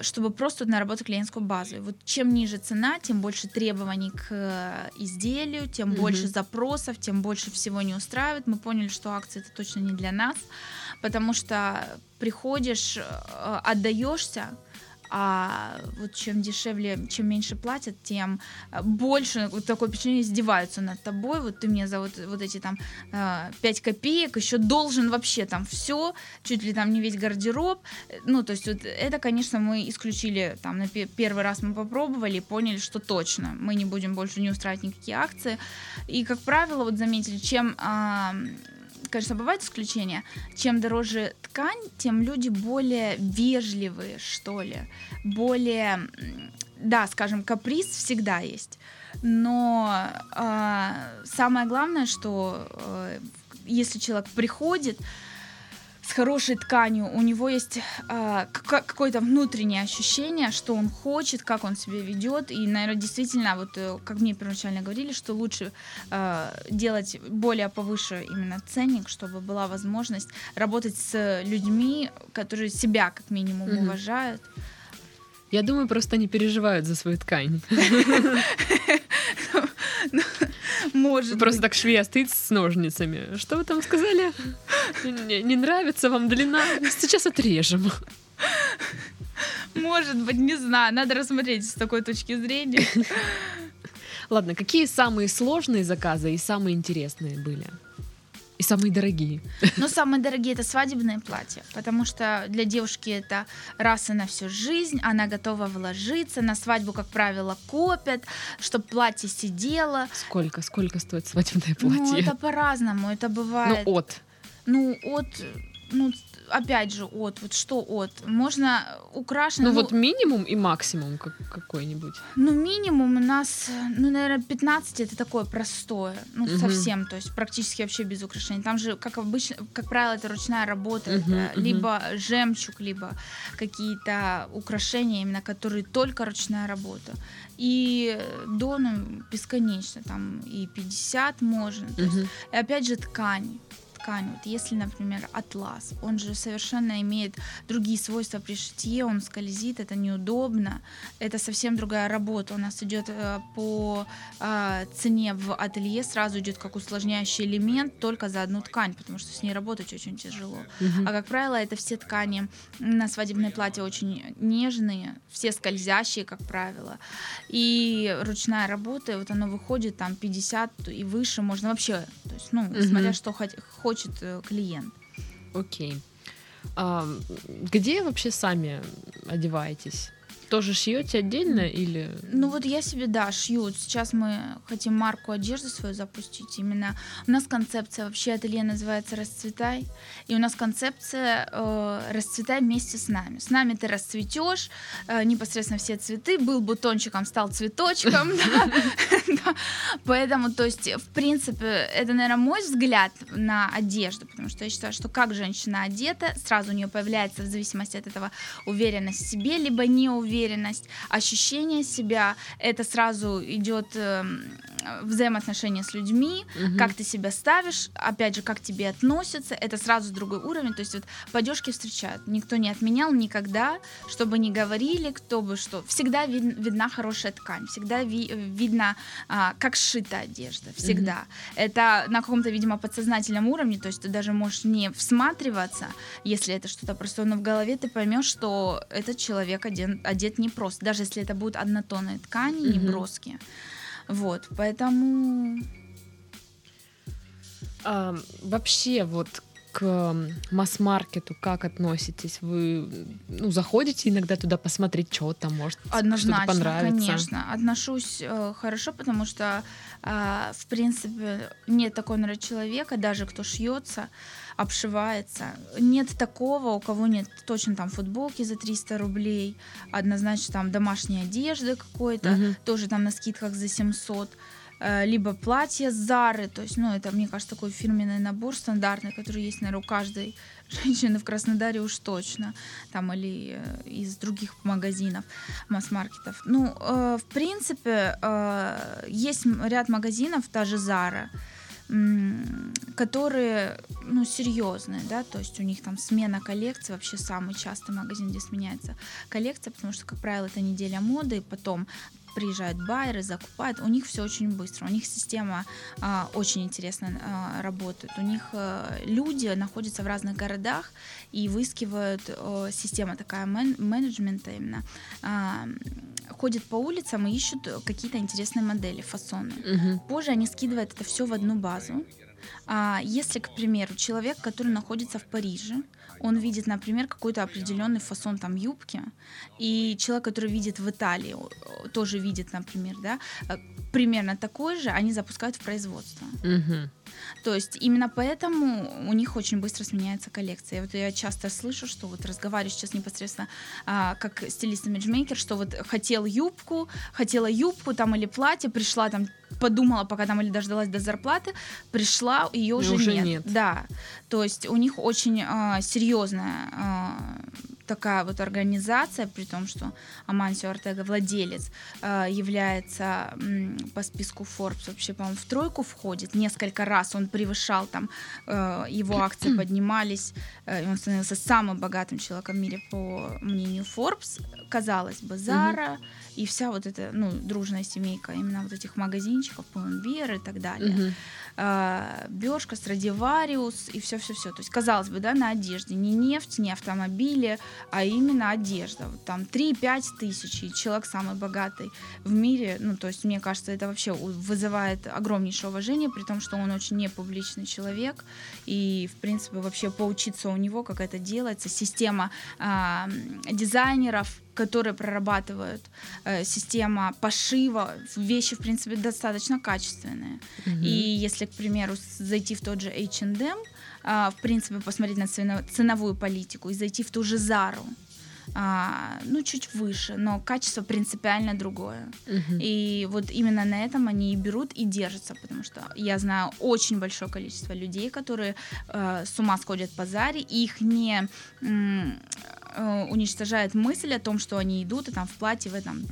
чтобы просто наработать клиентскую базу. И вот чем ниже цена, тем больше требований к э, изделию, тем Мгм. больше запросов, тем больше всего не устраивает. Мы поняли, что акция это точно не для нас, потому что приходишь, э, отдаешься, а вот чем дешевле, чем меньше платят, тем э, больше вот такое впечатление издеваются над тобой. Вот ты мне за вот, вот эти там э, 5 копеек еще должен вообще там все, чуть ли там не весь гардероб. Э, Ну, то есть вот это, конечно, мы исключили там на пе- первый раз мы попробовали поняли, что точно мы не будем больше не устраивать никакие акции. И, как правило, вот заметили, чем конечно, бывают исключения. Чем дороже ткань, тем люди более вежливые, что ли. Более, да, скажем, каприз всегда есть. Но а, самое главное, что э, если человек приходит с хорошей тканью, у него есть ка- какое-то внутреннее ощущение, что он хочет, как он себя ведет. И, наверное, действительно, вот э, как мне первоначально говорили, что лучше а, делать более повыше именно ценник, чтобы была возможность работать с людьми, которые себя как минимум Мгм. уважают. Я думаю, просто они переживают за свою ткань. Может Просто так швея стоит с ножницами. Что вы там сказали? Не, не нравится вам длина? Сейчас отрежем. Может быть, не знаю, надо рассмотреть с такой точки зрения. Ладно, какие самые сложные заказы и самые интересные были? И самые дорогие? Но самые дорогие это свадебные платья, потому что для девушки это раз и на всю жизнь, она готова вложиться, на свадьбу, как правило, копят, чтобы платье сидело. Сколько? Сколько стоит свадебное Ну, платье? это по-разному, это Ну, бывает. от. Ну, от ну, опять же, от, вот что от. Можно украшено... Ну, вот минимум и максимум как, какой-нибудь. Ну, минимум у нас, ну, наверное, 15 это такое простое. Ну, Мгм. совсем, то есть практически вообще без украшений. Там же, как обычно, как правило, это ручная работа. Мгм, это мгм. либо жемчуг, либо какие-то украшения, именно которые только ручная работа. И до, ну, бесконечно, там и 50 можно. То есть и опять же ткань. Ткань. Вот если, например, атлас, он же совершенно имеет другие свойства при шитье, он скользит, это неудобно, это совсем другая работа. У нас идет э, по э, цене в ателье сразу идет как усложняющий элемент только за одну ткань, потому что с ней работать очень тяжело. Мгм. А как правило, это все ткани на свадебное платье очень нежные, все скользящие, как правило. И ручная работа, вот оно выходит там 50 и выше, можно вообще, то есть, ну, Мгм. смотря что хот- хочет э, клиент. Окей. А, где вообще сами одеваетесь? Тоже шьете отдельно или... Ну вот я себе, да, шью. Сейчас мы хотим марку одежды свою запустить. Именно у нас концепция вообще ателье называется «Расцветай». И у нас концепция э, «Расцветай вместе с нами». С нами ты расцветешь, э, непосредственно все цветы. Был бутончиком, стал цветочком. Поэтому, то есть, в принципе, это, наверное, мой взгляд на одежду, потому что я считаю, что как женщина одета, сразу у нее появляется в зависимости от этого уверенность в себе, либо неуверенность, ощущение себя, это сразу идет эм, взаимоотношения с людьми, Мгм. как ты себя ставишь, опять же, как тебе относятся, это сразу другой уровень, то есть вот по одежке встречают, никто не отменял никогда, чтобы не говорили, кто бы что, всегда вид- видна хорошая ткань, всегда ви- видно, а, как сшита одежда, всегда. Это на каком-то, видимо, подсознательном уровне, то есть ты даже можешь не всматриваться, если это что-то простое, но в голове ты поймешь, что этот человек одет, одет не просто, даже если это будут однотонные ткани, не Мгм. броские. Вот, поэтому А, вообще вот к масс-маркету как относитесь? Вы ну, заходите иногда туда посмотреть, что там может Однозначно, понравится? конечно. Отношусь э, хорошо, потому что, э, в принципе, нет такого, наверное, человека, даже кто шьется, обшивается. Нет такого, у кого нет точно там футболки за 300 рублей, однозначно там домашней одежды какой-то, Мгм. тоже там на скидках за 700 э, либо платье Зары, то есть, ну, это, мне кажется, такой фирменный набор стандартный, который есть, наверное, у каждой женщины в Краснодаре уж точно, там, или э, из других магазинов, масс-маркетов. Ну, э, в принципе, э, есть ряд магазинов, та же Зара, которые, ну, серьезные, да, то есть у них там смена коллекции, вообще самый частый магазин, где сменяется коллекция, потому что, как правило, это неделя моды, и потом приезжают байеры, закупают, у них все очень быстро, у них система а, очень интересно а, работает, у них а, люди находятся в разных городах и выискивают, а, система такая мен- менеджмента именно, а, ходят по улицам и ищут какие-то интересные модели, фасоны. Мгм. Позже они скидывают это все в одну базу. А если, к примеру, человек, который находится в Париже, он видит, например, какой-то определенный фасон там юбки, и человек, который видит в Италии, тоже видит, например, да, э, примерно такой же, они запускают в производство. Мгм. То есть именно поэтому у них очень быстро сменяется коллекция. Вот я часто слышу, что вот разговариваю сейчас непосредственно а, как стилист-имиджмейкер, что вот хотел юбку, хотела юбку там или платье, пришла там, подумала, пока там или дождалась до зарплаты, пришла, ее уже, уже нет. нет. Да, то есть у них очень а, серьезная а, такая вот организация, при том, что Амансио Артега, владелец, э, является по списку Forbes вообще, по-моему, в тройку входит. Несколько раз он превышал там, э, его акции поднимались, э, и он становился самым богатым человеком в мире по мнению Forbes. Казалось бы, Зара и вся вот эта, ну, дружная семейка именно вот этих магазинчиков, Pull&Bear и так далее э, Бёшка, Страдивариус и все-все-все. То есть, казалось бы, да, на одежде не нефть, не автомобили, а именно одежда. Вот там 3-5 тысяч, и человек самый богатый в мире. Ну, то есть, мне кажется, это вообще вызывает огромнейшее уважение, при том, что он очень непубличный человек. И, в принципе, вообще поучиться у него, как это делается. Система а, дизайнеров, которые прорабатывают, э, система пошива, вещи, в принципе, достаточно качественные. Мгм. И если, к примеру, зайти в тот же H&M, а, в принципе, посмотреть на цено- ценовую политику и зайти в ту же Зару. А, ну, чуть выше, но качество принципиально другое. Мгм. И вот именно на этом они и берут и держатся, потому что я знаю очень большое количество людей, которые э, с ума сходят по Заре, и их не м, э, уничтожает мысль о том, что они идут и там в платье в этом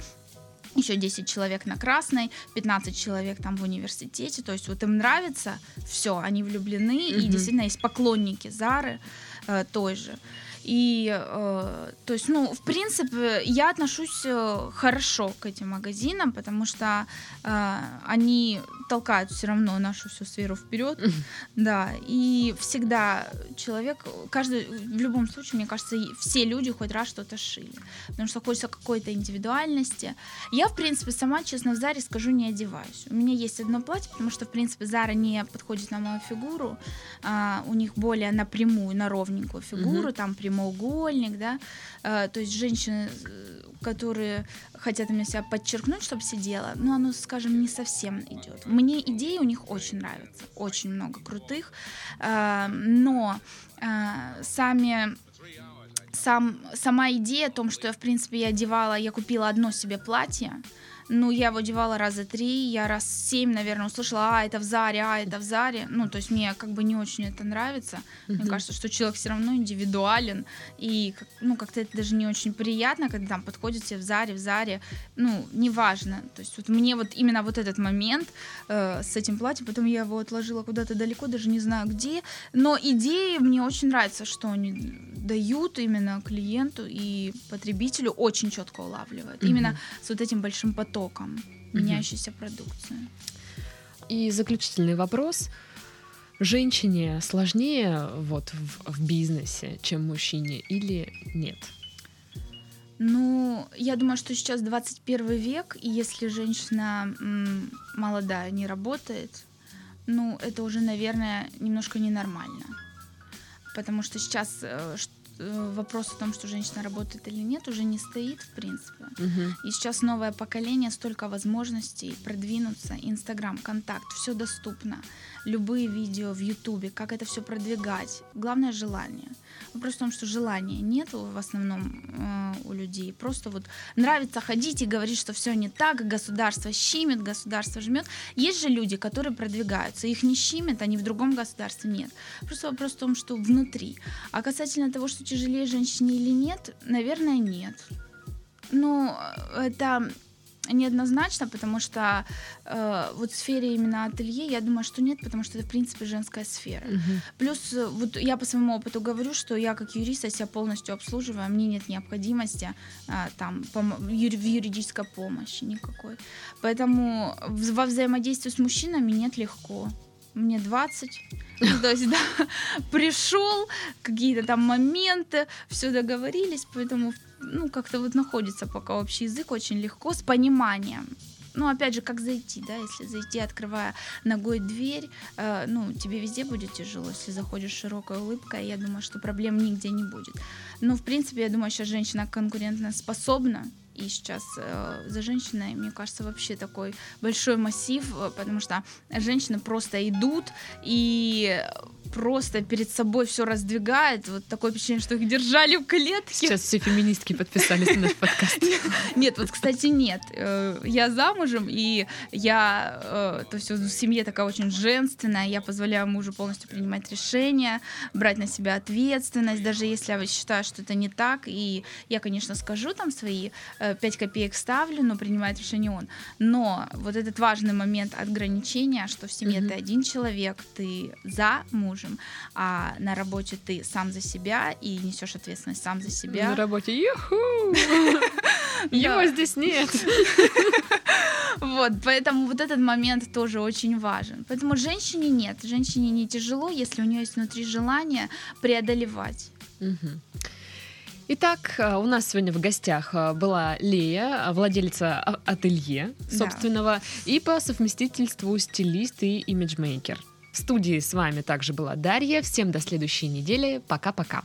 еще 10 человек на красной, 15 человек там в университете, то есть вот им нравится все, они влюблены, и Мгм. действительно есть поклонники Зары э, той же. И, э, то есть, ну, в принципе, я отношусь э, хорошо к этим магазинам, потому что э, они толкают все равно нашу всю сферу вперед, да, и всегда человек, каждый, в любом случае, мне кажется, все люди хоть раз что-то шили, потому что хочется какой-то индивидуальности. Я, в принципе, сама, честно, в Заре скажу, не одеваюсь. У меня есть одно платье, потому что, в принципе, Зара не подходит на мою фигуру, а, у них более напрямую, на ровненькую фигуру, там прямоугольник, да, А, то есть женщины, э, которые хотят именно себя подчеркнуть, чтобы сидела, но оно, скажем, не совсем идет. Мне идеи у них очень нравятся, очень много крутых, а, но сами сам, сама идея о том, что я, в принципе, я одевала, я купила одно себе платье, ну, я его одевала раза три, я раз семь, наверное, услышала, а, это в Заре, а, это в Заре. Ну, то есть мне как бы не очень это нравится. Мне кажется, что человек все равно индивидуален, и, ну, как-то это даже не очень приятно, когда там подходит тебе в Заре, в Заре, ну, неважно. То есть вот мне вот именно вот этот момент э, с этим платьем, потом я его отложила куда-то далеко, даже не знаю где, но идеи мне очень нравятся, что они дают именно клиенту и потребителю, очень четко улавливают. Именно с вот этим большим потоком меняющейся продукции. И заключительный вопрос. Женщине сложнее вот в, в бизнесе, чем мужчине, или нет? Ну, я думаю, что сейчас 21 век, и если женщина м, молодая не работает, ну, это уже, наверное, немножко ненормально. Потому что сейчас э, вопрос о том, что женщина работает или нет, уже не стоит, в принципе. Мгм. И сейчас новое поколение, столько возможностей продвинуться, Инстаграм, Контакт, все доступно. Любые видео в Ютубе, как это все продвигать. Главное желание. Вопрос в том, что желания нет в основном э, у людей. Просто вот нравится ходить и говорить, что все не так, государство щимит, государство жмет. Есть же люди, которые продвигаются, их не щимит, они в другом государстве нет. Просто вопрос в том, что внутри. А касательно того, что тяжелее женщине или нет, наверное, нет. Ну, это неоднозначно, потому что э, вот в сфере именно ателье, я думаю, что нет, потому что это, в принципе, женская сфера. Мгм. Плюс, э, вот я по своему опыту говорю, что я как юрист я себя полностью обслуживаю, мне нет необходимости а, там пом- юри- в юридической помощи никакой. Поэтому во взаимодействии с мужчинами нет легко. Мне 20, ну, то есть, да, пришел, какие-то там моменты, все договорились, поэтому, ну, как-то вот находится пока общий язык очень легко, с пониманием. Ну, опять же, как зайти, да, если зайти, открывая ногой дверь, э, ну, тебе везде будет тяжело, если заходишь широкой улыбкой, я думаю, что проблем нигде не будет. Но, в принципе, я думаю, сейчас женщина конкурентно способна, и сейчас э, за женщиной, мне кажется, вообще такой большой массив, э, потому что женщины просто идут и просто перед собой все раздвигают. Вот такое впечатление, что их держали в клетке. Сейчас все феминистки подписались на наш подкаст. Нет, вот, кстати, нет. Э, Я замужем, и я, то есть, в семье такая очень женственная, я позволяю мужу полностью принимать решения, брать на себя ответственность, даже если я считаю, что это не так, и я, конечно, скажу там свои 5 копеек ставлю, но принимает решение он. Но вот этот важный момент ограничения, что в семье Мгм. ты один человек, ты за мужем, а на работе ты сам за себя и несешь ответственность сам за себя. На работе. Юху! Его здесь нет. Вот, поэтому вот этот момент тоже очень важен. Поэтому женщине нет, женщине не тяжело, если у нее есть внутри желание преодолевать. Итак, э, у нас сегодня в гостях э, была Лея, владелица а- ателье Да. собственного, и по совместительству стилист и имиджмейкер. В студии с вами также была Дарья. Всем до следующей недели. Пока-пока.